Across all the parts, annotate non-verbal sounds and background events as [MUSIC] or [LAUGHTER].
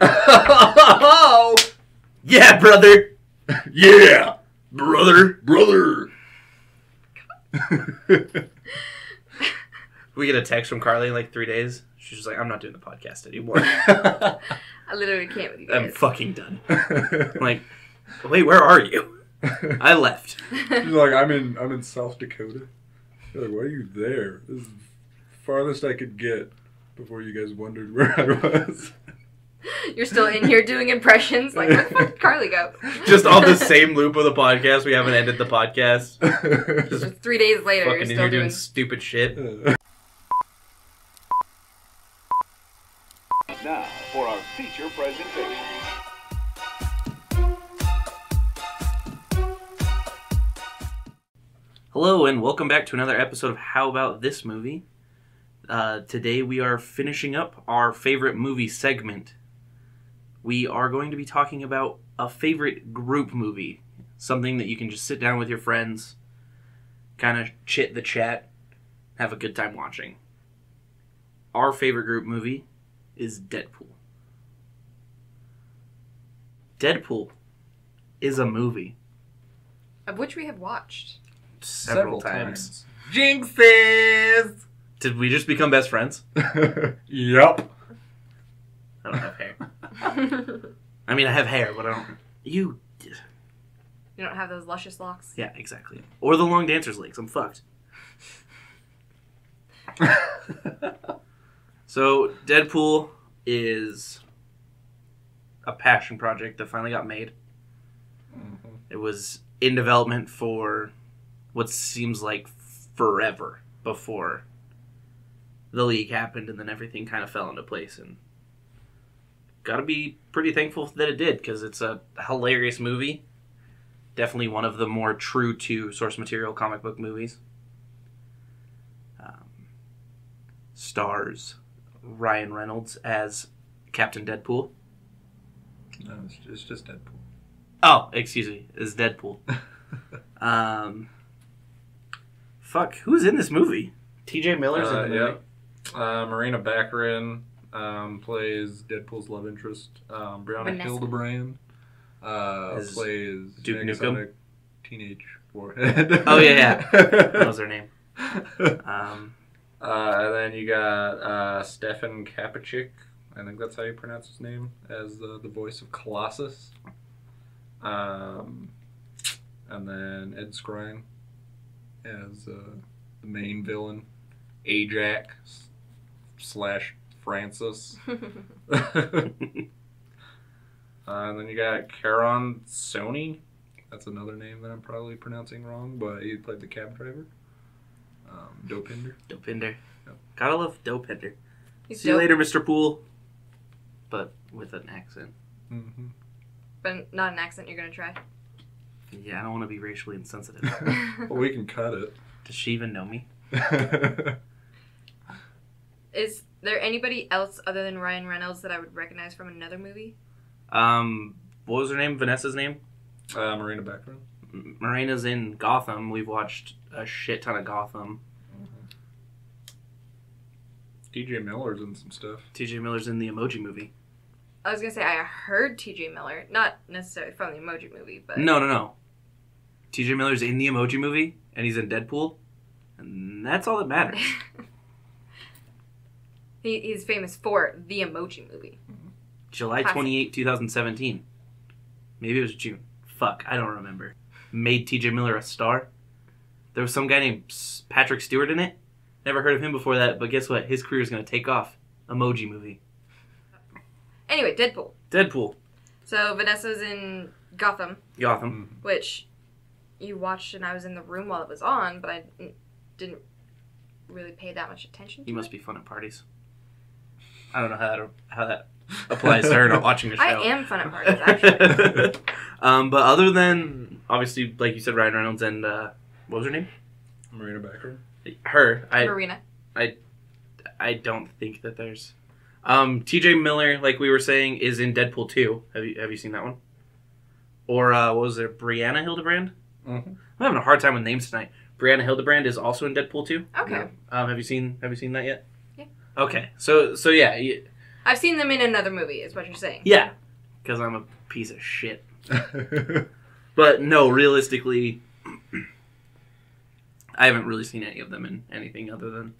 oh, [LAUGHS] yeah, brother. Yeah, brother, brother. [LAUGHS] we get a text from Carly in like three days. She's just like, I'm not doing the podcast anymore. [LAUGHS] I literally can't with you I'm fucking done. I'm like, wait, where are you? I left. She's like, I'm in I'm in South Dakota. You're like, why are you there? This is the farthest I could get before you guys wondered where I was. [LAUGHS] You're still in here doing impressions. Like, where the fuck did Carly go? [LAUGHS] Just on the same loop of the podcast. We haven't ended the podcast. [LAUGHS] Just three days later, you're Fucking in still here doing. doing stupid shit. Now for our feature presentation. Hello and welcome back to another episode of How About This Movie. Uh, today we are finishing up our favorite movie segment. We are going to be talking about a favorite group movie, something that you can just sit down with your friends, kind of chit the chat, have a good time watching. Our favorite group movie is Deadpool. Deadpool is a movie Of which we have watched. several, times. Jinxes! Did we just become best friends? [LAUGHS] yep. I don't have hair. [LAUGHS] I mean, I have hair, but I don't. You. You don't have those luscious locks. Yeah, exactly. Or the long dancer's legs. I'm fucked. [LAUGHS] So, Deadpool is a passion project that finally got made. Mm-hmm. It was in development for what seems like forever before the league happened, and then everything kind of fell into place. And gotta be pretty thankful that it did because it's a hilarious movie. Definitely one of the more true to source material comic book movies. Um, stars Ryan Reynolds as Captain Deadpool. No, it's, it's just Deadpool. Oh, excuse me, it's Deadpool. [LAUGHS] um, fuck, who's in this movie? T.J. Miller's Uh, in the yeah. movie. Uh, Marina Baccarin um, plays Deadpool's love interest. Um, Brianna Vanessa. Hildebrand uh, As plays Duke Nukem? Teenage Warhead. [LAUGHS] Oh, yeah, What [LAUGHS] was her name? Um, [LAUGHS] Uh, and then you got uh, Stefan Kapičić. I think that's how you pronounce his name, as uh, the voice of Colossus. Um, and then Ed Skrein as uh, the main villain, Ajax slash Francis. [LAUGHS] [LAUGHS] uh, and then you got Karan Soni. That's another name that I'm probably pronouncing wrong, but he played the cab driver. Um, Dopinder. Dopinder. Yep. Gotta love Dopinder. He's See you later, Mr. Pool. But with an accent. Mm-hmm. but not an accent you're gonna try. Yeah, I don't want to be racially insensitive. [LAUGHS] well, we can cut it. Does she even know me? it. Is there anybody else other than Ryan Reynolds that I would recognize from another movie? Um, what was her name? Vanessa's name? uh, Marina Baccarin. M- Marina's in Gotham. We've watched a shit ton of Gotham. T.J. Miller's in some stuff. T.J. Miller's in the Emoji Movie. I was gonna say I heard T.J. Miller, not necessarily from the Emoji Movie, but No, no, no. T.J. Miller's in the Emoji Movie, and he's in Deadpool, and that's all that matters. [LAUGHS] he, he's famous for the Emoji Movie. July Classic. 28, 2017. Maybe it was June. Fuck, I don't remember. Made T.J. Miller a star. There was some guy named Patrick Stewart in it. Never heard of him before that, but guess what? His career is going to take off. Emoji Movie. Anyway, Deadpool. Deadpool. So Vanessa's in Gotham, Gotham. Mm-hmm. which you watched, and I was in the room while it was on, but I didn't- didn't really pay that much attention. To You must it. be fun at parties. I don't know how that, how that applies to her not watching the show. I am fun at parties, actually. [LAUGHS] um, but other than obviously, like you said, Ryan Reynolds and uh, what was her name? Marina Baccarin. Her. I Marina. I don't think that there's. Um, T.J. Miller, like we were saying, is in Deadpool 2. Have you have you seen that one? Or uh, what was it? Brianna Hildebrand. Mm-hmm. I'm having a hard time with names tonight. Brianna Hildebrand is also in Deadpool 2. Okay. Um, have you seen Have you seen that yet? Yeah. Okay, so so yeah, I've seen them in another movie. Is what you're saying? Yeah, because I'm a piece of shit. [LAUGHS] But no, realistically, [CLEARS THROAT] I haven't really seen any of them in anything other than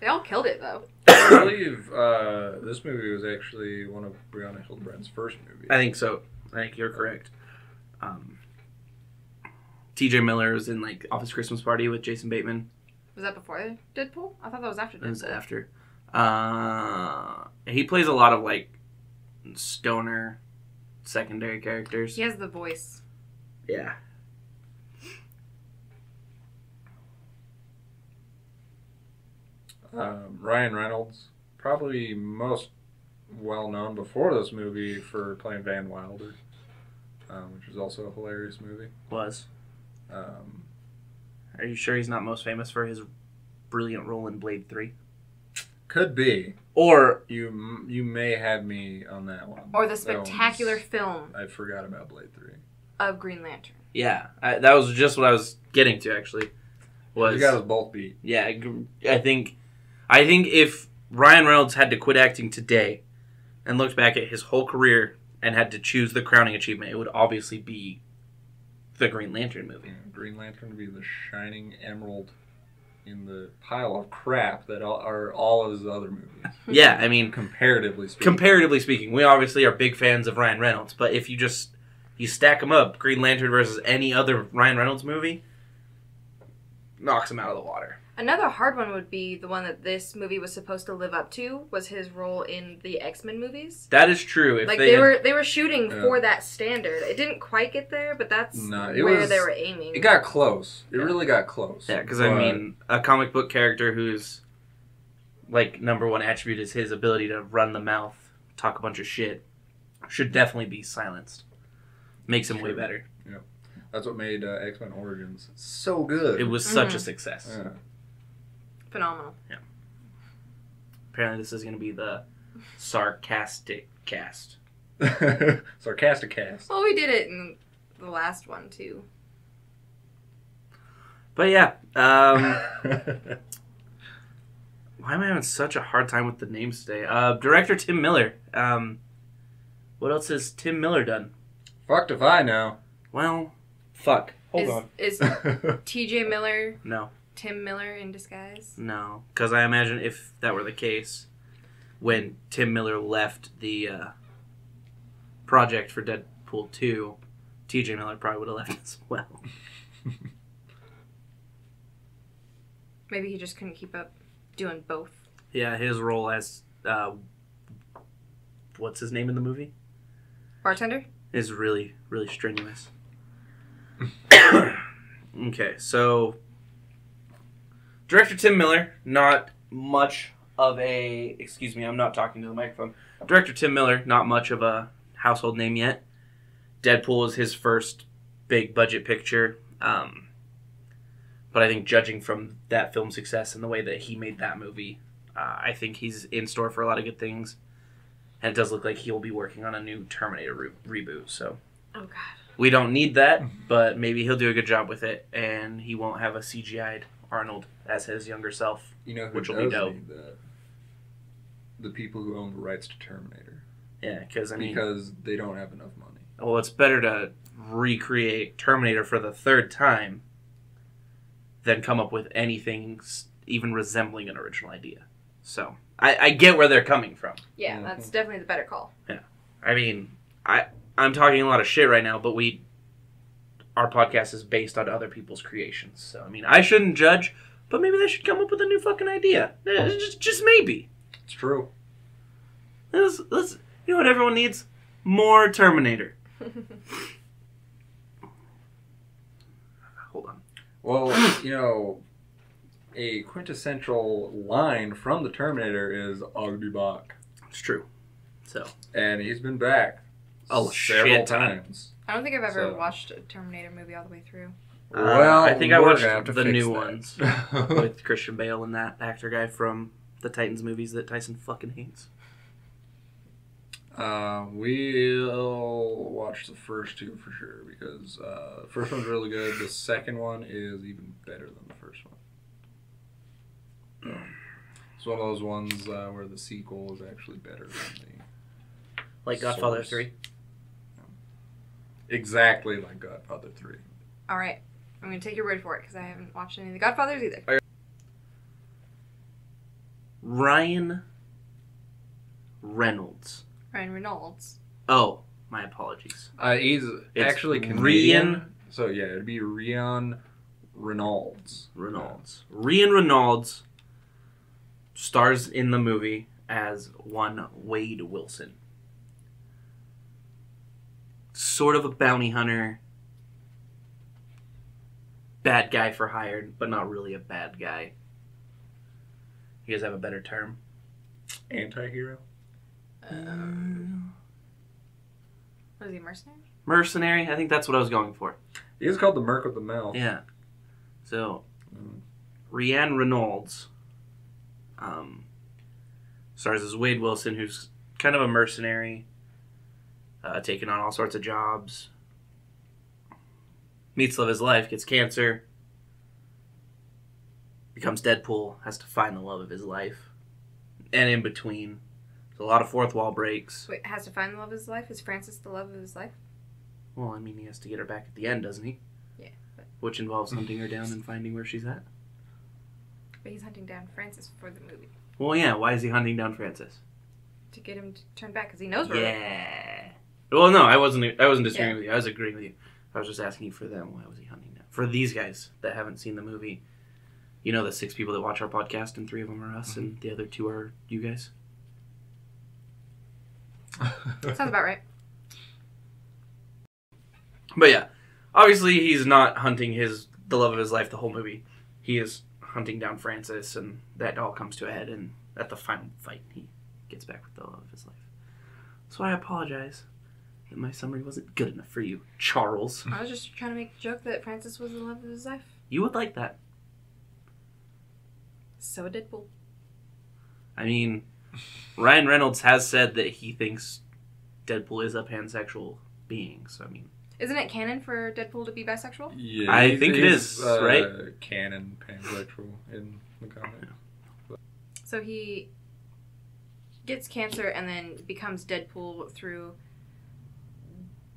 They all killed it though. I believe uh, this movie was actually one of Brianna Hildebrands' first movies. I think so. I think you're correct. Um, T.J. Miller was in like Office Christmas Party with Jason Bateman. Was that before Deadpool? I thought that was after That was after. Uh, he plays a lot of like stoner secondary characters. He has the voice. Yeah. Um, Ryan Reynolds, probably most well known before this movie for playing Van Wilder, um, which was also a hilarious movie. Was. Um, Are you sure he's not most famous for his brilliant role in Blade Three? Could be Or you. You may have me on that one. Or the spectacular one's- film I forgot about Blade Three. of Green Lantern. yeah, I, that was just what I was getting to actually. Was You got us both beat. Yeah, I think, I think if Ryan Reynolds had to quit acting today, and looked back at his whole career and had to choose the crowning achievement, it would obviously be the Green Lantern movie. Green Lantern to be the shining emerald in the pile of crap that all, are all of his other movies, [LAUGHS] Yeah, I mean, comparatively speaking. comparatively speaking, we obviously are big fans of Ryan Reynolds, but if you just you stack them up, Green Lantern versus any other Ryan Reynolds movie, knocks him out of the water. Another hard one would be the one that this movie was supposed to live up to was his role in the X Men movies. That is true. If like they, they, had- were they were shooting Yeah. for that standard. It didn't quite get there, but that's No, it where was- they were aiming. it got close. It Yeah. really got close. Yeah, because I mean, a comic book character whose like number one attribute is his ability to run the mouth, talk a bunch of shit, should definitely be silenced. Makes him way Sure. better. that's what made uh, X Men Origins so good. It was such a Mhm. success. Yeah. Phenomenal. Yeah. Apparently, this is going to be the sarcastic cast. [LAUGHS] Sarcastic cast. Well, we did it in the last one too. But yeah, um, [LAUGHS] why am I having such a hard time with the names today? Uh, director Tim Miller. Um, what else has Tim Miller done? Fucked if I know. Well, fuck. Hold is, on. Is [LAUGHS] T.J. Miller No. Tim Miller in disguise? No, because I imagine if that were the case, when Tim Miller left the uh, project for Deadpool 2, TJ Miller probably would have left [LAUGHS] as well. [LAUGHS] Maybe he just couldn't keep up doing both. Yeah, his role as. Uh, what's his name in the movie? Bartender? Is really, really strenuous. [COUGHS] [COUGHS] okay, so. Director Tim Miller, not much of a. Excuse me, I'm not talking to the microphone. Director Tim Miller, not much of a household name yet. Deadpool is his first big budget picture. Um, but I think judging from that film success and the way that he made that movie, uh, I think he's in store for a lot of good things. And it does look like he'll be working on a new Terminator re- reboot. So Oh god. we don't need that, but maybe he'll do a good job with it, and he won't have a CGI'd Arnold as his younger self. You know who Which will be dope. need that? The people who own the rights to Terminator. Yeah, because I mean, because they don't have enough money. well, it's better to recreate Terminator for the third time than come up with anything even resembling an original idea. So I, I get where they're coming from. Yeah, that's definitely the better call. Yeah, I mean, I I'm talking a lot of shit right now, but we our podcast is based on other people's creations. So I mean, I shouldn't judge, but maybe they should come up with a new fucking idea. Eh, Just, just maybe. It's true. Let's, let's you know what everyone needs? More Terminator. Hold on. Well, you know, a quintessential line from the Terminator is "I'll be back," It's true. So and he's been back Oh, several shit times. I don't think I've ever So- watched a Terminator movie all the way through. Uh, well, I think I watched have to the new that. ones. [LAUGHS] with Christian Bale and that actor guy from the Titans movies that Tyson fucking hates. Uh, we'll watch the first two for sure because uh, the first one's really good. The second one is even better than the first one. It's one of those ones uh, where the sequel is actually better than the. Like Godfather Source. 3. The exactly like Godfather Three. All right, I'm gonna take your word for it because I haven't watched any of the Godfathers either. Ryan Reynolds. Ryan Reynolds. Oh, my apologies. Uh, he's It's actually Rian- Canadian. So yeah, it'd be Rian Reynolds. Reynolds. Rian Reynolds stars in the movie as one Wade Wilson. Sort of a bounty hunter. Bad guy for hired, but not really a bad guy. You guys have a better term? Anti-hero. Uh, Was he mercenary? Mercenary? I think that's what I was going for. He is called the Merc with the Mouth. Yeah. So, Mm. Rianne Reynolds um, stars as Wade Wilson, who's kind of a mercenary, uh, taking on all sorts of jobs. Meets love of his life, gets cancer, becomes Deadpool, has to find the love of his life. And in between, there's a lot of fourth wall breaks. Wait, has to find the love of his life. Is Francis the love of his life? Well, I mean, he has to get her back at the end, doesn't he? Yeah, but- Which involves hunting her down and finding where she's at. But he's hunting down Francis for the movie Well, yeah, why is he hunting down Francis? to get him to turn back because he knows where. Yeah. Well, no, I wasn't. I wasn't disagreeing with you. I was agreeing with you. I was just asking you for them. Why was he hunting them? For these guys that haven't seen the movie, you know, the six people that watch our podcast, and three of them are us, and mm-hmm. the other two are you guys. Sounds about right. But yeah, obviously he's not hunting his the love of his life the whole movie. He is hunting down Francis, and that all comes to a head. And at the final fight, he gets back with the love of his life. So I apologize that my summary wasn't good enough for you, Charles. I was just trying to make the joke that Francis was the love of his life. You would like that. So did Deadpool. I mean, Ryan Reynolds has said that he thinks Deadpool is a pansexual being. So I mean, Isn't it canon for Deadpool to be bisexual? Yeah, I he's- think it he's, is, uh, right? Canon pansexual in the comic. So he gets cancer and then becomes Deadpool through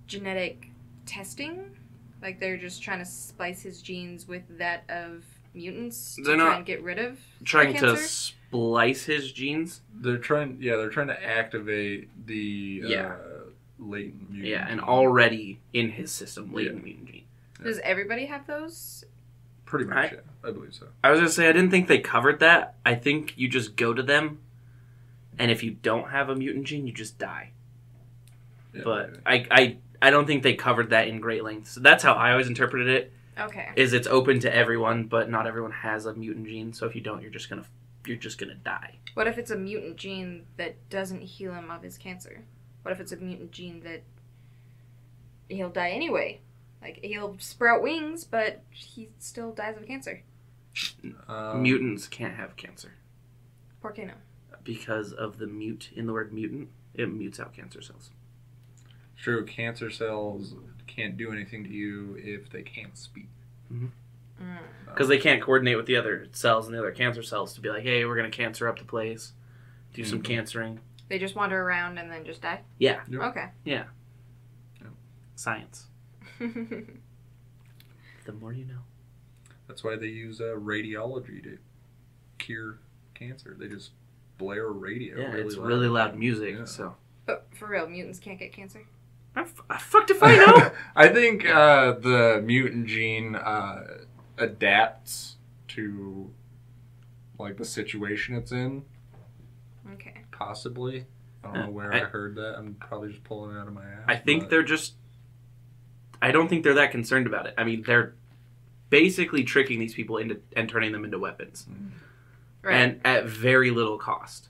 genetic testing. Like they're just trying to splice his genes with that of mutants to They're try not and get rid of trying the to cancer. splice his genes. They're trying, yeah, they're trying to activate the Yeah. uh, latent mutant. Yeah, and already in his system, latent mutant gene. Does everybody have those? pretty much. I- yeah, I believe so. I was gonna say I didn't think they covered that. I think you just go to them, and if you don't have a mutant gene, you just die. Yeah, But maybe. I, I, I don't think they covered that in great length. So that's how I always interpreted it. Okay. Is it's open to everyone, but not everyone has a mutant gene. So if you don't, you're just gonna, you're just gonna die. What if it's a mutant gene that doesn't heal him of his cancer? What if it's a mutant gene that he'll die anyway? Like he'll sprout wings, but he still dies of cancer. Um, Mutants can't have cancer Por qué no? because of the mute in the word mutant. It mutes out cancer cells. True, cancer cells can't do anything to you if they can't speak. Mm. because they can't coordinate with the other cells and the other cancer cells to be like, hey, we're gonna cancer up the place, do some Mhm. cancering. They just wander around and then just die. Yeah, Yep. Okay. science. [LAUGHS] The more you know. That's why they use uh, radiology to cure cancer. They just blare radio. Yeah, really it's loud. really loud music. Yeah. So but for real, mutants can't get cancer. I, f- I fucked if I know. I think uh, the mutant gene uh, adapts to like the situation it's in. Okay. Possibly. I don't Yeah, know where I- I, heard that. I'm probably just pulling it out of my ass. I think but- they're just. I don't think they're that concerned about it. I mean, they're basically tricking these people into and turning them into weapons, Right. and at very little cost.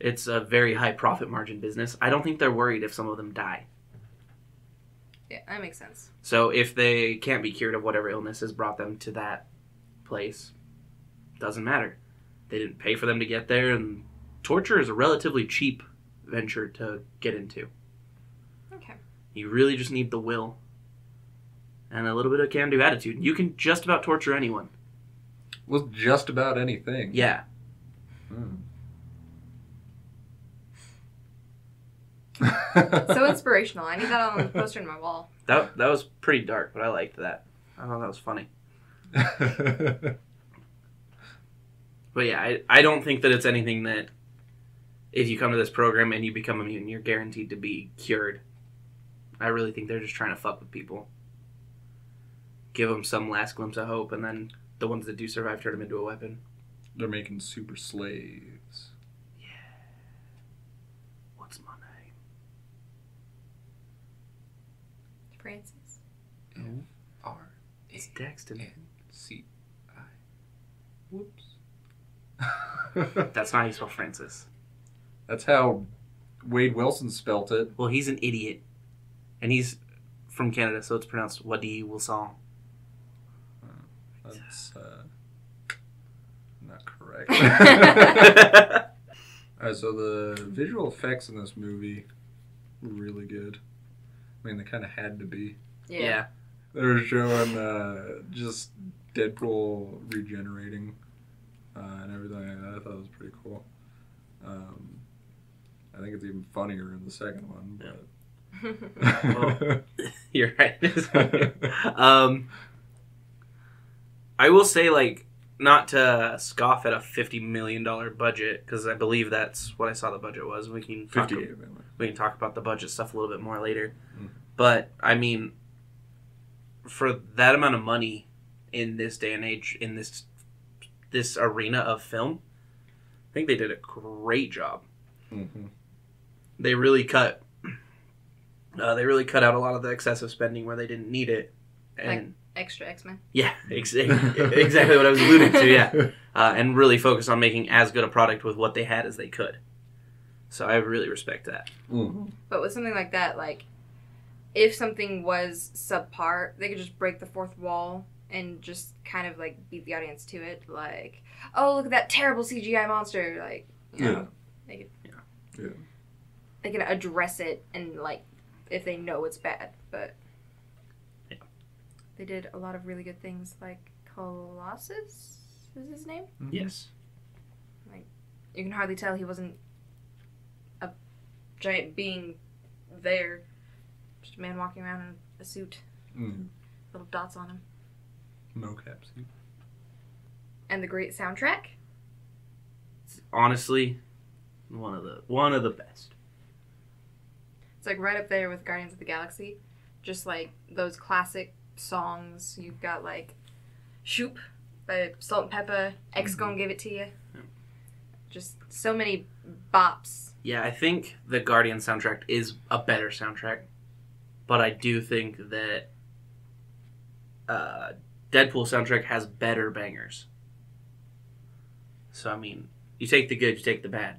It's a very high profit margin business. I don't think they're worried if some of them die. Yeah, that makes sense. So if they can't be cured of whatever illness has brought them to that place, doesn't matter. They didn't pay for them to get there, and torture is a relatively cheap venture to get into. Okay. You really just need the will and a little bit of can-do attitude. You can just about torture anyone. with just about anything. Yeah. Hmm. So inspirational. I need that on the poster in my wall. That that was pretty dark, but I liked that. I thought that was funny. [LAUGHS] But yeah, I, I don't think that it's anything that if you come to this program and you become a mutant, you're guaranteed to be cured. I really think they're just trying to fuck with people. Give them some last glimpse of hope, and then the ones that do survive turn them into a weapon. They're making super slaves. What's my name? Francis. R It's Dexton. C I. Whoops. [LAUGHS] That's not how you spell Francis. That's how Wade Wilson spelt it. Well, he's an idiot. And he's from Canada, so it's pronounced Wadi Wilson. That's uh, not correct. [LAUGHS] Alright, so the visual effects in this movie were really good. I mean, they kind of had to be. Yeah. They were showing uh, just Deadpool regenerating uh, and everything like that. I thought it was pretty cool. Um, I think it's even funnier in the second one. But... [LAUGHS] Well, [LAUGHS] You're right. [LAUGHS] Um, I will say, like, not to scoff at a fifty million dollar budget because I believe that's what I saw the budget was. We can talk, we can talk about the budget stuff a little bit more later. Mm. But I mean, for that amount of money in this day and age, in this this arena of film, I think they did a great job. Mm-hmm. They really cut. Uh, they really cut out a lot of the excessive spending where they didn't need it, and Extra X Men. yeah, ex- [LAUGHS] exactly what I was alluding to. Yeah, uh, and really focus on making as good a product with what they had as they could. So I really respect that. Mm-hmm. But with something like that, like if something was subpar, they could just break the fourth wall and just kind of like beat the audience to it. Like, oh look at that terrible CGI monster. Like, you know, they could, Yeah. they can address it and like if they know it's bad. But Yeah. they did a lot of really good things. Like Colossus is his name. Mm-hmm. Yes. Like you can hardly tell he wasn't a giant being there. Just a man walking around in a suit, Mm. little dots on him. Mocap suit. And the great soundtrack. Honestly, one of the one of the best. It's like right up there with Guardians of the Galaxy. Just like those classic songs. You've got like Shoop by Salt-N-Pepa, X Gon Give It To You. Yeah. Just so many bops. Yeah, I think the Guardian soundtrack is a better soundtrack, but I do think that uh, Deadpool soundtrack has better bangers. So I mean, you take the good, you take the bad.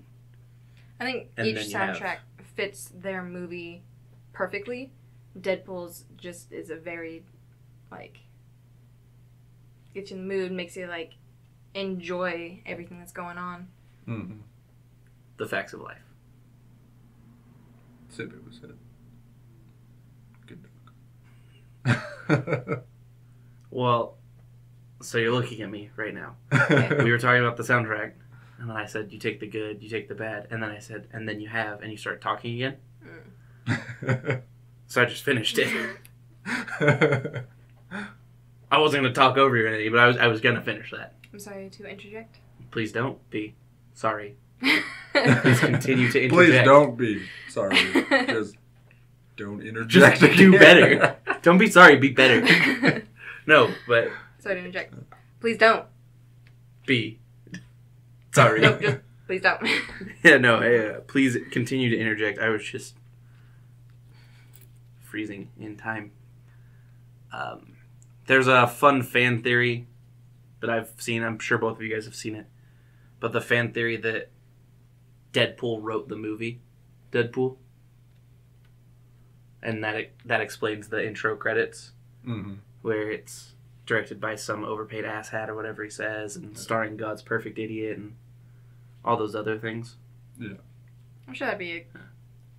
I think And each then you have- soundtrack fits their movie perfectly. Deadpool's just is a very like gets you in the mood, makes you like enjoy everything that's going on. Mm-hmm. The facts of life. Sibby was it. Good [LAUGHS] dog. Well, so you're looking at me right now. [LAUGHS] We were talking about the soundtrack, and then I said, "You take the good, you take the bad," and then I said, "And then you have," and you started talking again. Mm. So I just finished it. [LAUGHS] I wasn't gonna talk over you or anything, but I was I was gonna finish that. I'm sorry to interject. Please don't be sorry. Please continue to interject. Please don't be sorry. Just don't interject. Just do better. [LAUGHS] Don't be sorry. Be better. [LAUGHS] No, but sorry to interject. Please don't. be sorry. No, just please don't. [LAUGHS] yeah, no. Uh, please continue to interject. I was just freezing in time. Um, there's a fun fan theory that I've seen. I'm sure both of you guys have seen it, but the fan theory that Deadpool wrote the movie Deadpool, and that that explains the intro credits Mhm. where it's directed by some overpaid asshat or whatever he says, and starring God's perfect idiot and all those other things. Yeah, I'm sure that'd be a,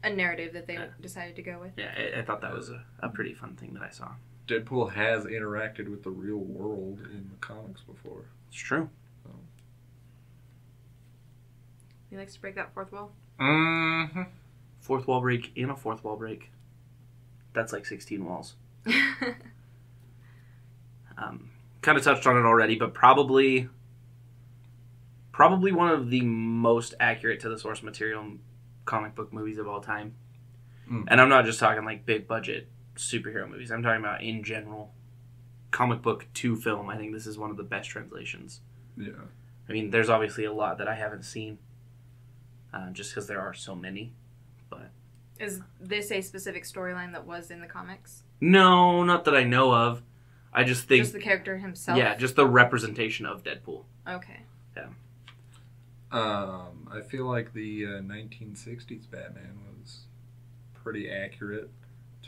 a narrative that they Yeah. decided to go with. Yeah, I, I thought that was a, a pretty fun thing that I saw. Deadpool has interacted with the real world in the comics before. It's true. He likes to break that fourth wall. Mm-hmm. Fourth wall break in a fourth wall break. That's like 16 walls. [LAUGHS] Um, kind of touched on it already, but probably, probably one of the most accurate to the source material comic book movies of all time. Mm. And I'm not just talking like big budget superhero movies. I'm talking about in general, comic book to film. I think this is one of the best translations. Yeah. I mean, there's obviously a lot that I haven't seen, uh, just because there are so many. Is this a specific storyline that was in the comics? No, not that I know of. I just think, Just the character himself? yeah, just the representation of Deadpool. Okay. Yeah. Um, I feel like the uh, 1960s Batman was pretty accurate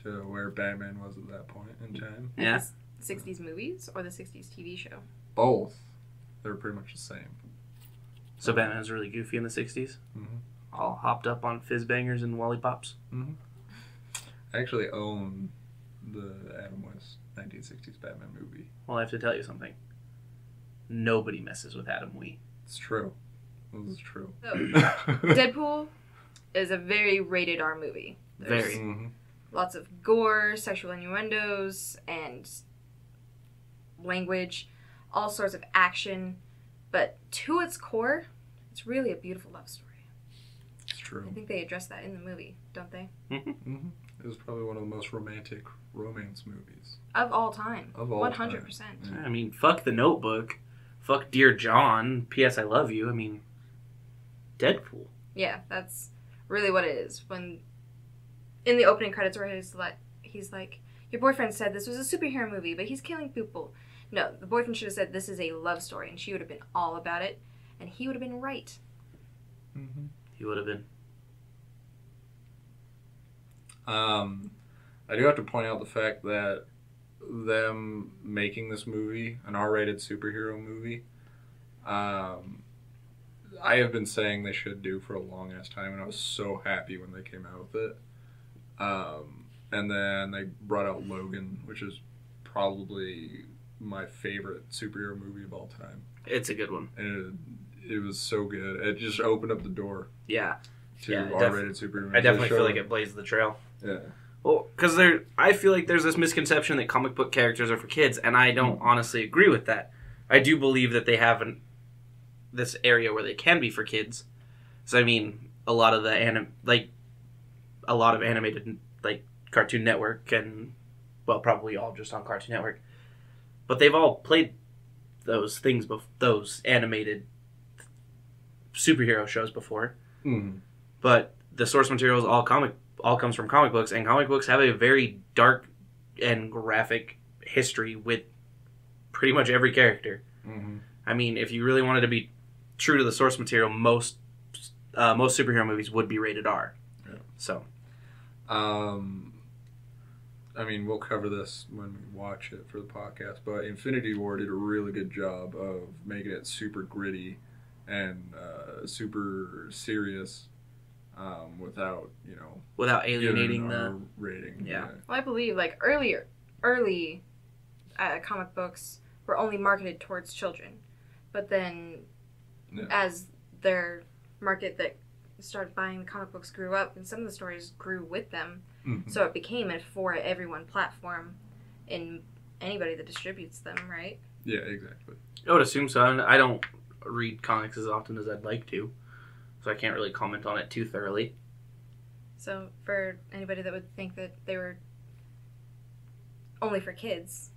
to where Batman was at that point in time. Like Yeah. the 60s movies or the 60s TV show? Both, they're pretty much the same. So Batman was really goofy in the '60s. Mhm. All hopped up on fizz bangers and lollipops. I actually own the Adam West 1960s Batman movie. Well, I have to tell you something. Nobody messes with Adam Wee. It's true. This is true. So, [LAUGHS] Deadpool is a very rated R movie. There's Very. Mhm. Lots of gore, sexual innuendos, and language, all sorts of action. But to its core, it's really a beautiful love story. It's I think they address that in the movie, don't they? hmm It was probably one of the most romantic romance movies Of all time. of all 100%. time. I mean, fuck the Notebook, fuck Dear John. P.S. I love you. I mean, Deadpool. Yeah, that's really what it is. When in the opening credits, where he's like, he's like, your boyfriend said this was a superhero movie, but he's killing people. No, the boyfriend should have said this is a love story, and she would have been all about it, and he would have been right. hmm He would have been. Um, I do have to point out the fact that them making this movie, an R-rated superhero movie, um, I have been saying they should do for a long ass time, and I was so happy when they came out with it. Um, and then they brought out Logan, which is probably my favorite superhero movie of all time, It's a good one. and it, it was so good. It just opened up the door Yeah, to Yeah, R-rated superhero. I definitely feel like it blazed the trail. Yeah. Well, because there, I feel like there's this misconception that comic book characters are for kids, and I don't honestly agree with that. I do believe that they have an, this area where they can be for kids. So I mean, a lot of the anim, like, a lot of animated like Cartoon Network and, well, probably all just on Cartoon Network, but they've all played those things, bef- those animated superhero shows before Mhm. but the source material is all comic all comes from comic books and comic books have a very dark and graphic history with pretty much every character Mhm. i mean if you really wanted to be true to the source material most uh, most superhero movies would be rated r Yeah. so Um, I mean, we'll cover this when we watch it for the podcast, but Infinity War did a really good job of making it super gritty and uh, super serious um, without, you know, without alienating the rating. Yeah. Well, I believe like earlier, early uh, comic books were only marketed towards children, but then Yeah. as their market that started buying the comic books grew up, and some of the stories grew with them, Mhm. so it became a for everyone platform in anybody that distributes them, right? Yeah, exactly. i would assume so I I don't read comics as often as i'd like to so i can't really comment on it too thoroughly So for anybody that would think that they were only for kids,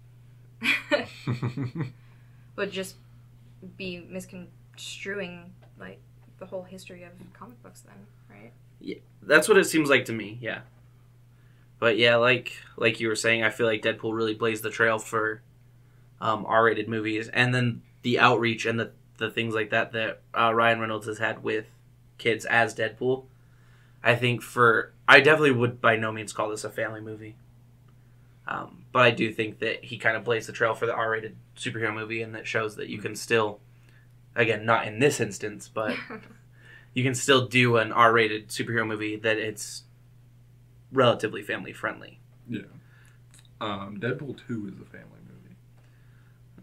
[LAUGHS] would just be misconstruing like the whole history of comic books then right Yeah. That's what it seems like to me, yeah. But yeah, like like you were saying, I feel like Deadpool really blazed the trail for um, R-rated movies, and then the outreach and the the things like that that uh, Ryan Reynolds has had with kids as Deadpool. I think for I definitely would by no means call this a family movie. Um, but I do think that he kind of blazed the trail for the R-rated superhero movie, and that shows that you can still, again, not in this instance, but [LAUGHS] you can still do an R-rated superhero movie that it's relatively family friendly. yeah. Um, Deadpool 2 is a family movie.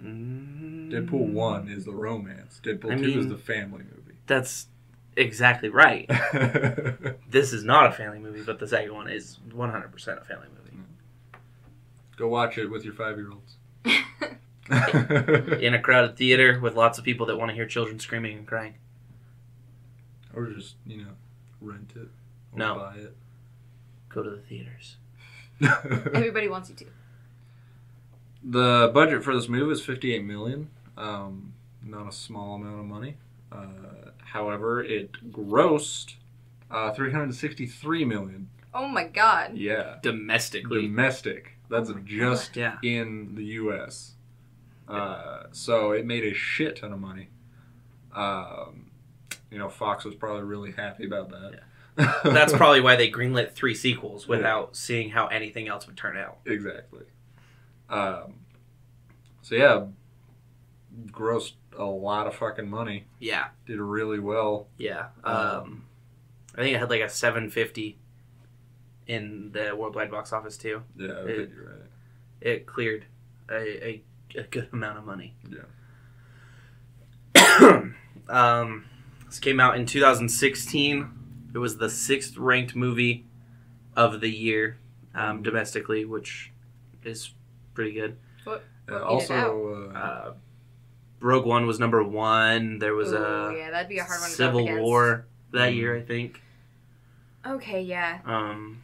Mm, Deadpool 1 is the romance. Deadpool I 2 is the family movie. That's exactly right. [LAUGHS] This is not a family movie, but the second one is 100% a family movie. Go watch it with your five year olds. [LAUGHS] In a crowded theater with lots of people that want to hear children screaming and crying. or just, you know, rent it. Or No. buy it. Go to the theaters. [LAUGHS] Everybody wants you to. The budget for this movie is 58 million. Um, not a small amount of money. Uh, however, it grossed uh, 363 million. Oh my god. Yeah, Domestically. domestic. That's Oh just Yeah. in the U.S. Uh, so it made a shit ton of money. Um, you know, Fox was probably really happy about that. That's [LAUGHS] probably why they greenlit three sequels without seeing how anything else would turn out. exactly. Um, so yeah, grossed a lot of fucking money. Yeah. Did really well. Yeah. Um, I think it had like a 750 in the worldwide box office too. Yeah, I It- you're right. It cleared a, a, a good amount of money. Yeah. [COUGHS] um, this came out in 2016. It was the sixth ranked movie of the year um, domestically, which is pretty good. Uh, Well, it also, uh, Uh, Rogue One was number one. There was Ooh, a yeah, that'd be a hard one Civil up. War that Mhm. year, I think. Okay, yeah. Um,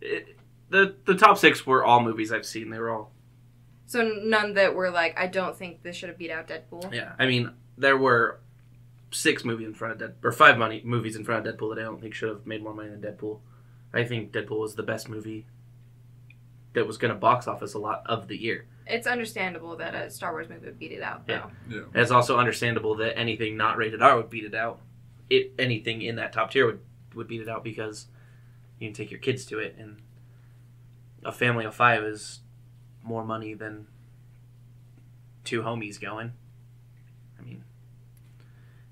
it, the the top six were all movies I've seen. They were all So none that were like, I don't think this should have beat out Deadpool. yeah. I mean, there were six movies in front of Dead or five money movies in front of Deadpool that I don't think should have made more money than Deadpool. I think Deadpool was the best movie that was going to box office a lot of the year. It's understandable that a Star Wars movie would beat it out, though. Yeah. yeah. And it's also understandable that anything not rated R would beat it out. It anything in that top tier would would beat it out because you can take your kids to it, and a family of five is more money than two homies going. I mean,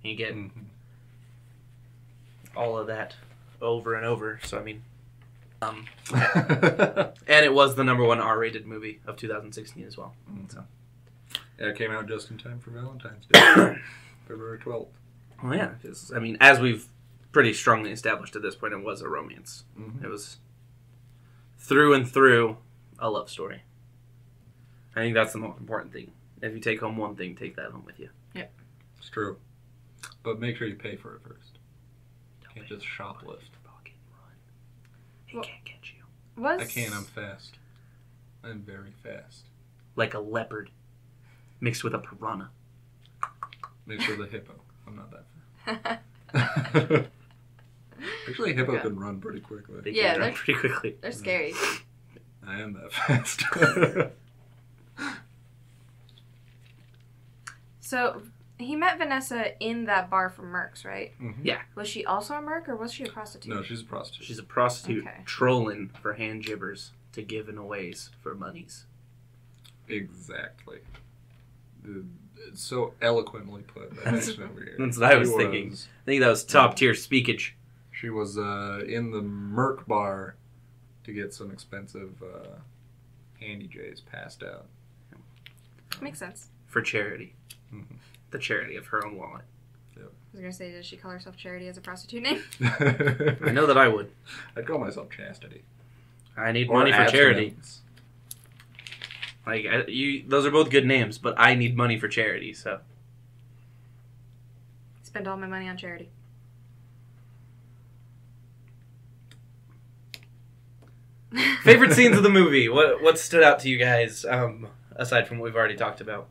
you get Mhm. all of that over and over. So I mean, um, [LAUGHS] and it was the number one R-rated movie of 2016 as well. So. yeah, it came out just in time for Valentine's Day, [COUGHS] February 12th. Well, yeah, 'cause, I mean, as we've pretty strongly established at this point, it was a romance. Mhm. It was through and through a love story. I think that's the most important thing. If you take home one thing, take that home with you. Yep. It's true. But make sure you pay for it first. Don't Can't pay just shoplift. Pocket run. He Well- can't get you. Was I can't. I'm fast. I'm very fast. Like a leopard mixed with a piranha. Mixed with a hippo. I'm not that [LAUGHS] fast. Actually, a hippo Okay. can run pretty quickly. They Yeah, can they're- pretty quickly. They're scary. I am that fast. [LAUGHS] So he met Vanessa in that bar for Mercs, right? Mhm. Was she also a Merc or was she a prostitute? No, she's a prostitute. She's a prostitute Okay. trolling for hand gibbers to give in aways for monies. Exactly. The- it's so eloquently put. That makes me weird. That's what I She was thinking. I think that was top tier speakage. She was uh, in the Merc bar to get some expensive uh, handy J's passed out. Makes sense. for charity. Mhm. The charity of her own wallet. I was gonna say, does she call herself Charity as a prostitute name? [LAUGHS] I know that I would. I'd call myself Chastity. I need Or money for charity. abstinence. Like I, you, those are both good names, but I need money for charity. So Spend all my money on charity. favorite scenes of the [LAUGHS] movie. What what stood out to you guys? Um, aside from what we've already talked about.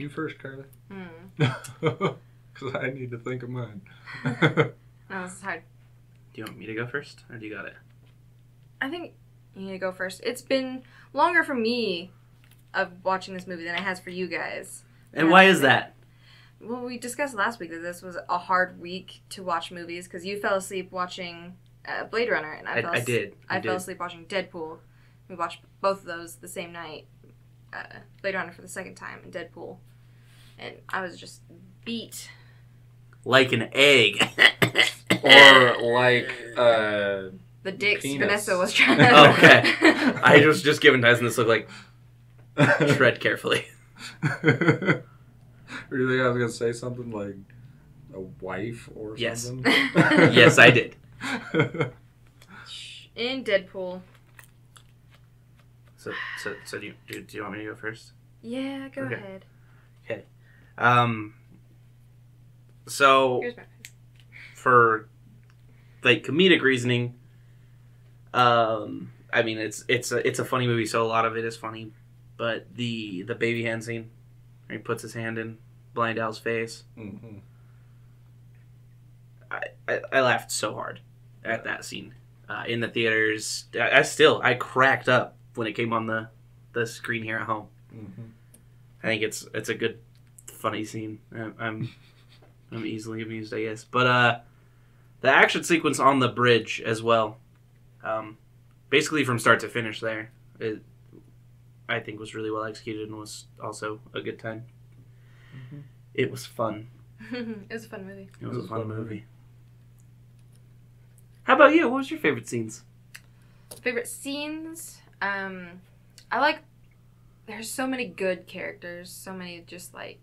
You first, Carly. Hmm. [LAUGHS] [LAUGHS] Because I need to think of mine. No, this is hard. Do you want me to go first, or do you got it? I think you need to go first. It's been longer for me of watching this movie than it has for you guys. And Yeah. why is that? Well, we discussed last week that this was a hard week to watch movies because you fell asleep watching uh, Blade Runner, and I, I, fell I did. I, I fell asleep watching Deadpool. We watched both of those the same night. Uh, Blade Runner for the second time, and Deadpool, and I was just beat. Like an egg. or [LAUGHS] like, uh, The dicks Penis. Vanessa was trying [LAUGHS] to. Okay. [LAUGHS] I was just giving Tyson this look like tread carefully. or do you think I was gonna say something like a wife or Yes. something? yes, I did. In Deadpool. So, so, so do you, do, do you want me to go first? Yeah, go ahead. Okay. ahead. Um. So for like comedic reasoning, um, I mean it's it's a it's a funny movie, so a lot of it is funny, but the the baby hand scene, where he puts his hand in Blind Al's face, Mhm. I, I, I laughed so hard at that scene uh, in the theaters. I, I still I cracked up when it came on the the screen here at home. Mhm. I think it's it's a good funny scene. I'm I'm, I'm easily amused, I guess. But uh, the action sequence on the bridge as well, um, basically from start to finish, there, it, I think was really well executed and was also a good time. Mhm. It was fun. [LAUGHS] it was a fun movie. It was, a fun movie. How about you? What was your favorite scenes? Favorite scenes? Um, I like. There's so many good characters. So many just like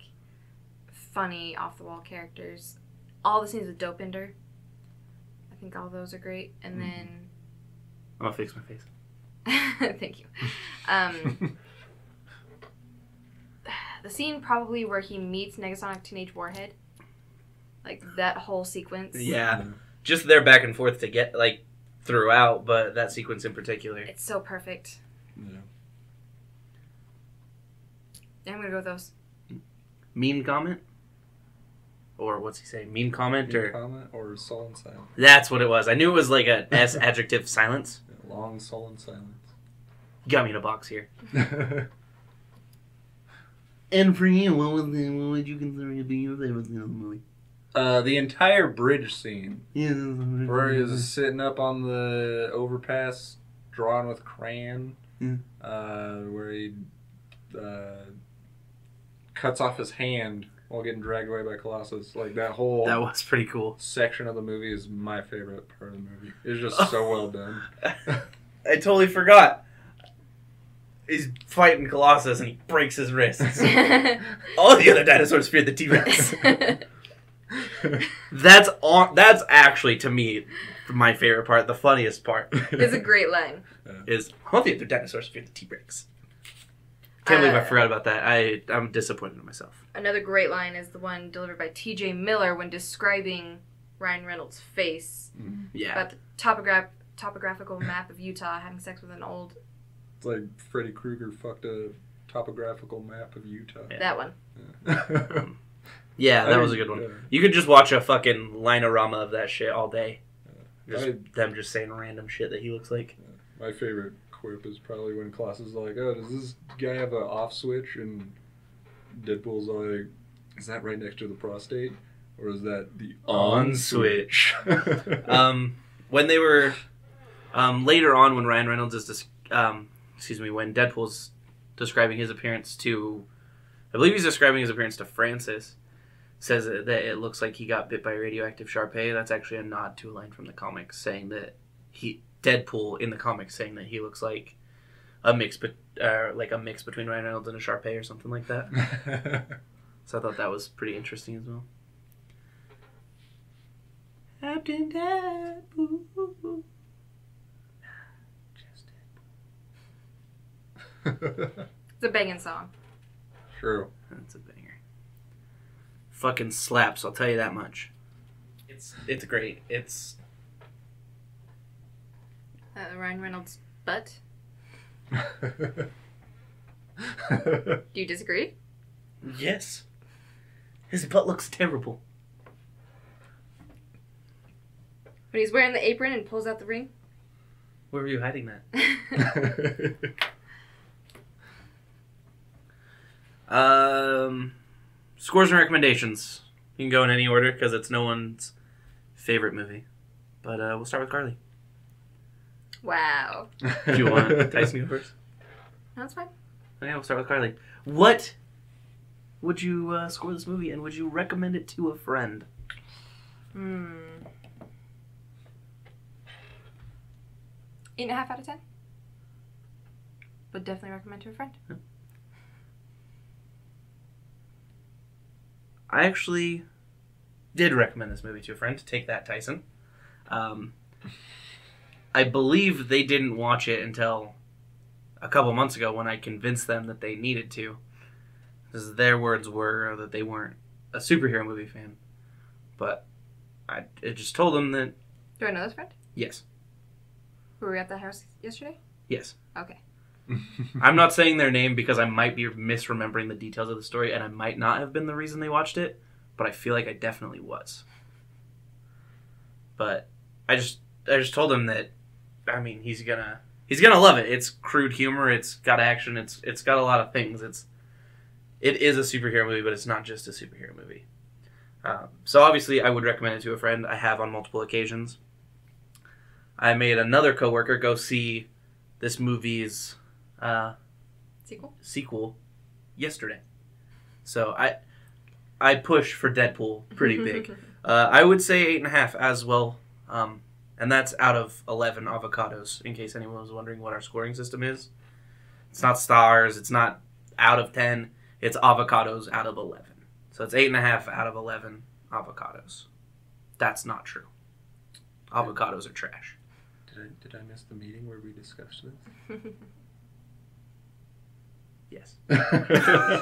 funny off the wall characters. All the scenes with Dopinder. I think all those are great. And then I'll fix my face. [LAUGHS] thank you. Um, [LAUGHS] the scene probably where he meets Negasonic Teenage Warhead. Like that whole sequence. Yeah, just their back and forth to get like throughout, but that sequence in particular. It's so perfect. Yeah. Yeah, I'm gonna go with those. Mean comment, or what's he saying? Mean comment, Mean or comment or sullen silence? that's what it was. I knew it was like a S [LAUGHS] adjective silence. Long sullen silence. You got me in a box here. [LAUGHS] And for you, what was the, what would you consider to be your favorite scene of the movie? uh, the entire bridge scene Yeah, where he's sitting up on the overpass, drawn with crayon, Yeah. uh, where he uh, cuts off his hand while getting dragged away by Colossus. Like that whole that was pretty cool. section of the movie is my favorite part of the movie. It's just so [LAUGHS] well done. I totally forgot. He's fighting Colossus and he breaks his wrists. [LAUGHS] [LAUGHS] All the other dinosaurs feared the T Rex. That's on. That's actually to me my favorite part. The funniest part it's a great line. is all the other dinosaurs feared the T Rex. Can't believe I Uh, forgot about that. I I'm disappointed in myself. Another great line is the one delivered by T.J. Miller when describing Ryan Reynolds' face Yeah, about the topograph topographical map of Utah having sex with an old It's like Freddy Krueger fucked a topographical map of Utah. Yeah. that one. yeah, [LAUGHS] that I was a good one. yeah. You could just watch a fucking linorama of that shit all day. Just I- them just saying random shit that he looks like. My favorite quip is probably when Colossus is like, "Oh, does this guy have an off switch?" And Deadpool's like, "Is that right next to the prostate, or is that the On on switch?" [LAUGHS] um, when they were um, later on, when Ryan Reynolds is, dis- um, excuse me, when Deadpool's describing his appearance to, I believe he's describing his appearance to Francis, says that that it looks like he got bit by radioactive Sharpei. That's actually a nod to a line from the comics saying that he Deadpool in the comics saying that he looks like a mix, be- uh, like a mix between Ryan Reynolds and a Sharpei or something like that. [LAUGHS] So I thought that was pretty interesting as well. Captain Deadpool. Just [LAUGHS] Deadpool. It's a banging song. True. That's a banger. Fucking slaps, I'll tell you that much. It's it's great. It's Uh, Ryan Reynolds' butt. [LAUGHS] Do you disagree? yes. His butt looks terrible. When he's wearing the apron and pulls out the ring. Where were you hiding that? [LAUGHS] [LAUGHS] Um, scores and recommendations. You can go in any order because it's no one's favorite movie. But uh, we'll start with Carly. wow. [LAUGHS] Do you want to Tyson go first? That's fine. Okay, we'll start with Carly. What would you uh, score this movie, and would you recommend it to a friend? Hmm. Eight and a half out of ten. Would definitely recommend to a friend. I actually did recommend this movie to a friend. Take that, Tyson. Um, I believe they didn't watch it until a couple months ago when I convinced them that they needed to. Because their words were that they weren't a superhero movie fan. But I, I just told them that, Do I know this friend? yes, were we at the house yesterday? yes. Okay. I'm not saying their name because I might be misremembering the details of the story and I might not have been the reason they watched it, but I feel like I definitely was. But I just I just told him that I mean, he's going to he's going to love it. It's crude humor, it's got action, it's it's got a lot of things. It's it is a superhero movie, but it's not just a superhero movie. Um, so obviously, I would recommend it to a friend. I have on multiple occasions. I made another coworker go see this movie's uh, Sequel? sequel yesterday. So I I push for Deadpool pretty [LAUGHS] big. uh, I would say eight and a half as well, um, and that's out of eleven avocados. In case anyone was wondering what our scoring system is, it's not stars. It's not out of ten. It's avocados out of eleven. So it's eight and a half out of eleven avocados. That's not true. Avocados are trash. Did I, did I miss the meeting where we discussed [LAUGHS] Yes. [LAUGHS] I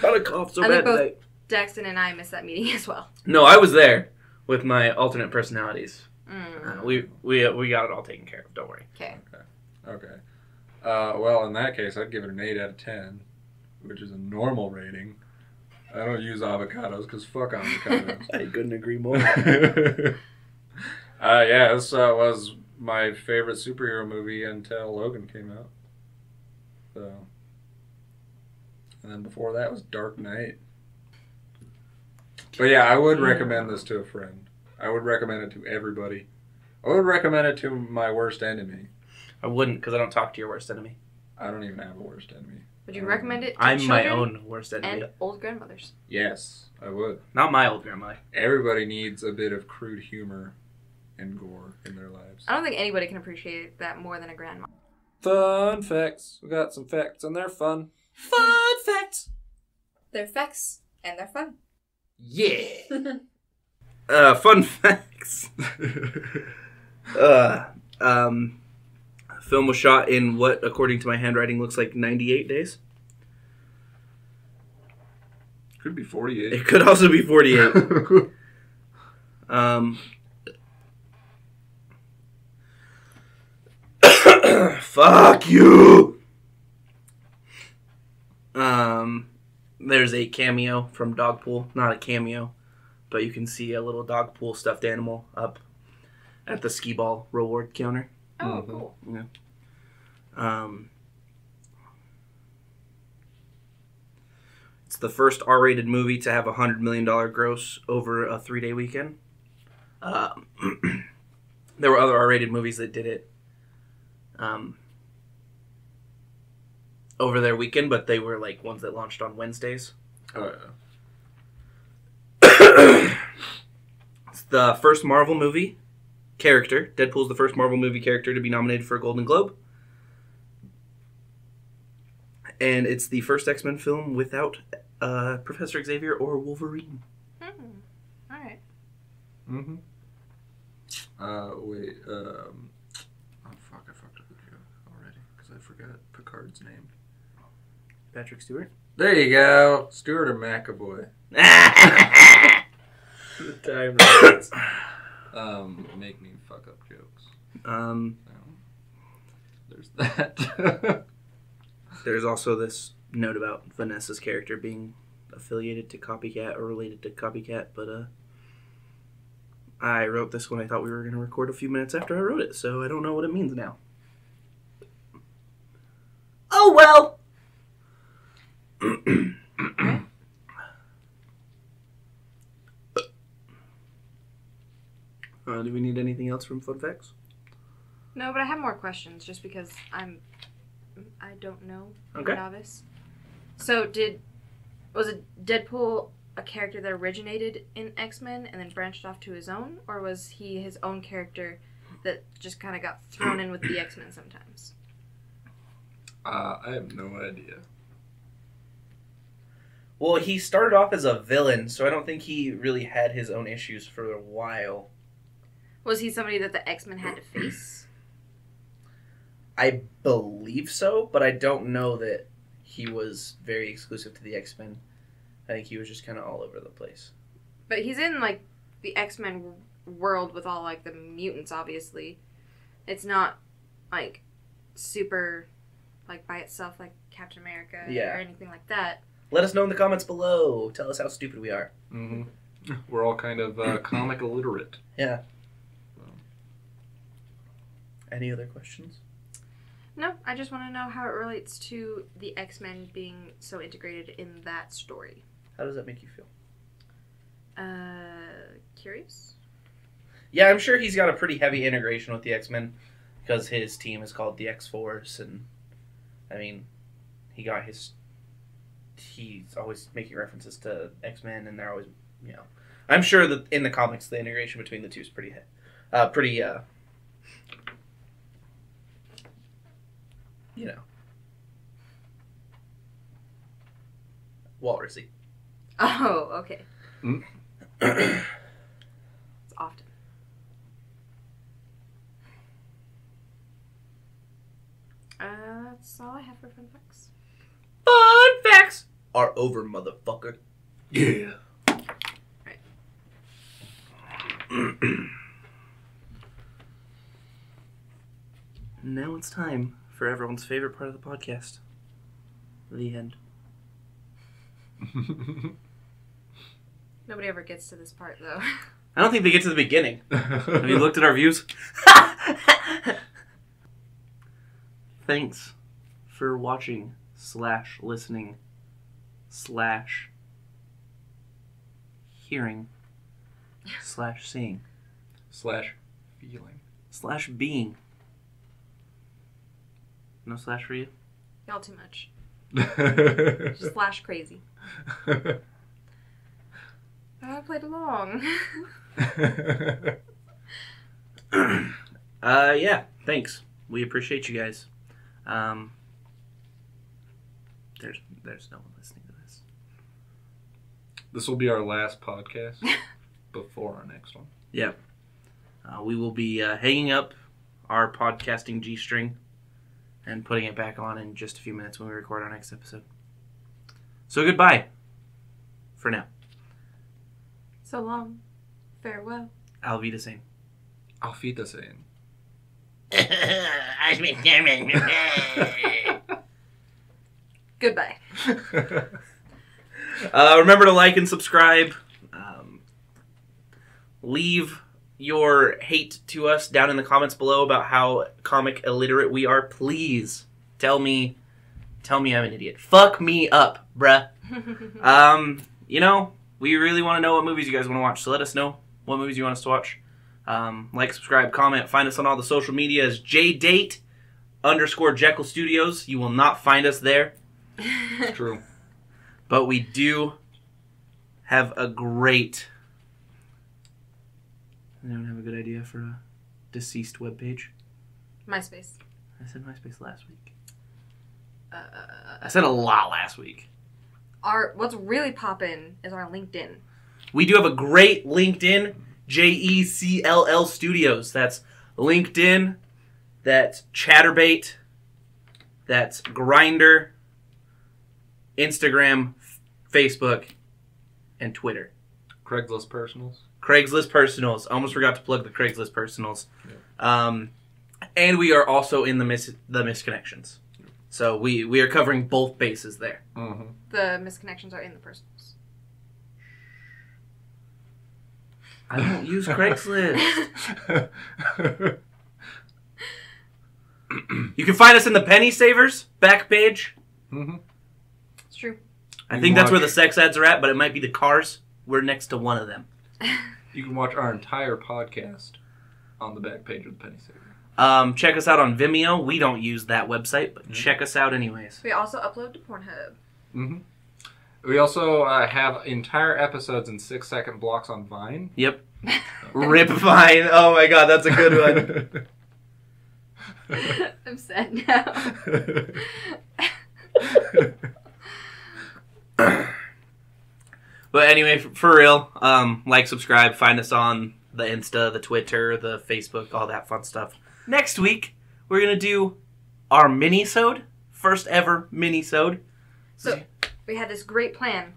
got a cough so I bad think both- today. Daxton and I missed that meeting [LAUGHS] as well. No, I was there with my alternate personalities. Mm. Uh, we we we got it all taken care of. Don't worry. Okay. okay. Uh, well, in that case, I'd give it an 8 out of 10, which is a normal rating. I don't use avocados because fuck avocados. [LAUGHS] I couldn't agree more. uh, yeah, this uh, was my favorite superhero movie until Logan came out. So, and then before that was Dark Knight. But yeah, I would recommend this to a friend. I would recommend it to everybody. I would recommend it to my worst enemy. I wouldn't because I don't talk to your worst enemy. I don't even have a worst enemy. Would you Um, recommend it to I'm my children own worst enemy. and old grandmothers? Yes, I would. Not my old grandmother. Everybody needs a bit of crude humor and gore in their lives. I don't think anybody can appreciate that more than a grandma. Fun facts. We got some facts and they're fun. Fun facts. They're facts and they're fun. Yeah. [LAUGHS] uh, fun facts. [LAUGHS] Uh, um, film was shot in what, according to my handwriting, looks like 98 days. Could be 48. It could also be 48. [LAUGHS] Um. [CLEARS THROAT] Fuck you. Um, there's a cameo from Dogpool, not a cameo, but you can see a little Dogpool stuffed animal up at the skee ball reward counter. Oh, Mhm. cool. Um, it's the first R-rated movie to have a hundred million dollar gross over a three-day weekend. Um, [CLEARS THROAT] there were other R-rated movies that did it um, over their weekend, but they were like ones that launched on Wednesdays. oh, yeah. It's the first Marvel movie character. Deadpool's the first Marvel movie character to be nominated for a Golden Globe. And it's the first X Men film without uh, Professor Xavier or Wolverine. Hmm. All right. Mm-hmm. Uh, wait, um... Oh, fuck, I fucked up the joke already, because I forgot Picard's name. Patrick Stewart. There you go! Stewart or McAvoy. [LAUGHS] the time Um, make me fuck up jokes. um, So, there's that. [LAUGHS] there's also this note about Vanessa's character being affiliated to Copycat or related to Copycat, but uh, I wrote this when I thought we were going to record a few minutes after I wrote it, so I don't know what it means now. Oh well. Uh, do we need anything else from Fun Facts? No, but I have more questions just because I'm I don't know. I'm Okay. a novice. So did was it Deadpool a character that originated in X Men and then branched off to his own, or was he his own character that just kind of got thrown in with the X Men sometimes? Uh, I have no idea. Well, he started off as a villain, so I don't think he really had his own issues for a while. Was he somebody that the X Men had to face? [CLEARS THROAT] I believe so, but I don't know that he was very exclusive to the X Men. I think he was just kind of all over the place. But he's in like the X Men world with all like the mutants. Obviously, it's not like super like by itself like Captain America Yeah. or anything like that. Let us know in the comments below. Tell us how stupid we are. hmm [LAUGHS] We're all kind of uh, [CLEARS THROAT] comic illiterate. Yeah. Any other questions? No, I just want to know how it relates to the X Men being so integrated in that story. How does that make you feel? Uh, curious. Yeah, I'm sure he's got a pretty heavy integration with the X Men because his team is called the X Force, and I mean, he got his. He's always making references to X Men, and they're always, you know, I'm sure that in the comics the integration between the two is pretty, uh, pretty, uh, you know, walrusy. Oh, okay. Mm. [CLEARS THROAT] [CLEARS THROAT] It's often. Uh, that's all I have for fun facts. Fun facts are over, motherfucker. Yeah. Alright. [CLEARS THROAT] Now it's time for everyone's favorite part of the podcast. The end. Nobody ever gets to this part though. I don't think they get to the beginning. Have you [LAUGHS] looked at our views? [LAUGHS] Thanks for watching slash listening slash hearing slash seeing Slash feeling. slash being. No slash for you? Y'all too much. Just [LAUGHS] slash crazy. I played along. [LAUGHS] [LAUGHS] Uh, yeah. Thanks. We appreciate you guys. Um, there's there's no one listening to this. this will be our last podcast [LAUGHS] before our next one. Yeah. Uh, we will be uh, hanging up our podcasting G string and putting it back on in just a few minutes when we record our next episode. So goodbye for now. so long. Farewell. I'll be the same. Auf Wiedersehen. Goodbye. [LAUGHS] Uh, remember to like and subscribe. Um, leave your hate to us down in the comments below about how comic illiterate we are. Please tell me, tell me I'm an idiot. Fuck me up, bruh. [LAUGHS] Um, you know, we really want to know what movies you guys want to watch. So let us know what movies you want us to watch. Um, like, subscribe, comment. Find us on all the social medias. JDate underscore Jekyll Studios. You will not find us there. True. [LAUGHS] But we do have a great. Anyone have a good idea for a deceased webpage? MySpace. I said MySpace last week. Uh, I said a lot last week. our what's really poppin' is our LinkedIn. We do have a great LinkedIn, J E C L L Studios. That's LinkedIn, that's Chaturbate, that's Grindr, Instagram, Facebook, and Twitter. Craigslist personals. Craigslist Personals. Almost forgot to plug the Craigslist Personals. Yeah. Um, and we are also in the mis- the misconnections. So we we are covering both bases there. Mm-hmm. The misconnections are in the personals. I don't use Craigslist. You can find us in the Penny Savers back page. hmm It's true. I You think that's where the sex ads are at, but it might be the cars. We're next to one of them. [LAUGHS] You can watch our entire podcast on the back page of the Penny Saver. Um, check us out on Vimeo. We don't use that website, but Mhm. check us out anyways. We also upload to Pornhub. hmm We also uh, have entire episodes in six second blocks on Vine. Yep. [LAUGHS] Rip Vine. Oh my god, that's a good one. [LAUGHS] I'm sad now. [LAUGHS] But anyway, for real, um, like, subscribe, find us on the Insta, the Twitter, the Facebook, all that fun stuff. Next week, we're gonna do our mini-sode, first ever mini-sode. So we had this great plan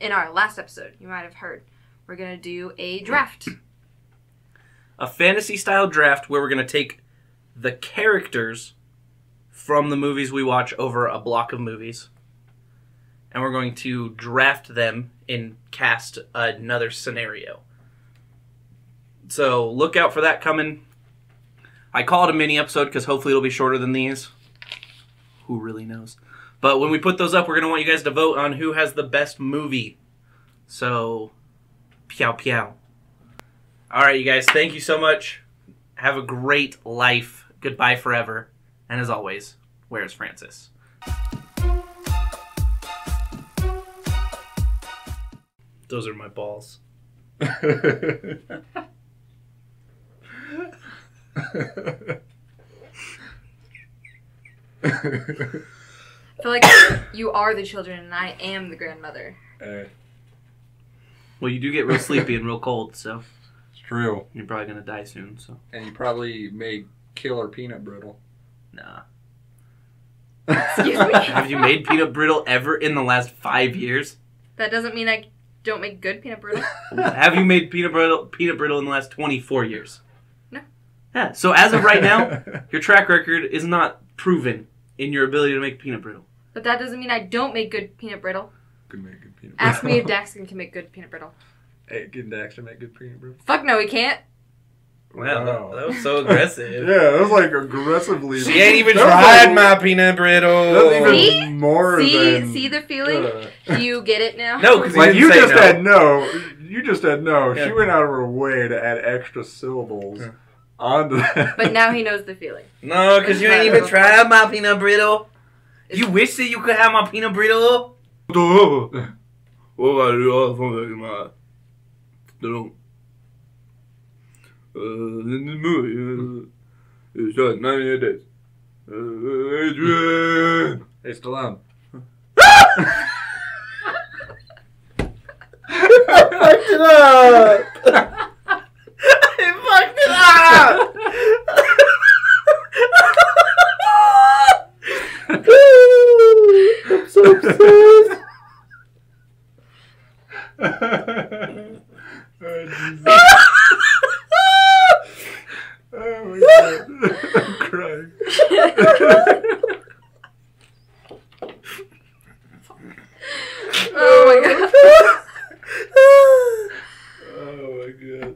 in our last episode. You might have heard. We're gonna do a draft. a fantasy style draft where we're going to take the characters from the movies we watch over a block of movies and we're going to draft them and cast another scenario. So look out for that coming. I call it a mini episode because hopefully it'll be shorter than these. Who really knows? But when we put those up, we're going to want you guys to vote on who has the best movie. So, pew pew. All right, you guys, thank you so much. Have a great life. Goodbye forever. And as always, where's Francis? Those are my balls. [LAUGHS] [LAUGHS] I feel like [COUGHS] you are the children and I am the grandmother. Hey, Well, you do get real sleepy and real cold, so it's true. you're probably gonna die soon. So And you probably made killer peanut brittle. nah. Excuse me? [LAUGHS] Have you made peanut brittle ever in the last five years? That doesn't mean I don't make good peanut brittle. [LAUGHS] Have you made peanut brittle peanut brittle in the last twenty four years? No. Yeah. So as of right now, [LAUGHS] your track record is not proven in your ability to make peanut brittle. But that doesn't mean I don't make good peanut brittle. Could make good peanut Ask me if brittle. Daxton can make good peanut brittle. [LAUGHS] Hey, can Daxton make good peanut brittle? Fuck no, he can't. Wow, Wow. that was so aggressive. [LAUGHS] Yeah, that was like aggressively. She ain't even tried like- my peanut brittle. That's even See? more See, than. see the feeling? Uh, you get it now? No, because like you, you just say no. had no. You just had no. Yeah. She went out of her way to add extra syllables Yeah. onto that. But now he [LAUGHS] knows the feeling. No, because you ain't even tried my peanut brittle. You wish that you could have my peanut brittle. What about you all from my don't uh in the movie uh, it's just 90 days. Uh, Adrian! Hey, Stallone. [LAUGHS] I fucked it up! [LAUGHS] I fucked it corpses. oh, oh my god. I'm [LAUGHS] crying. oh my god. oh my god.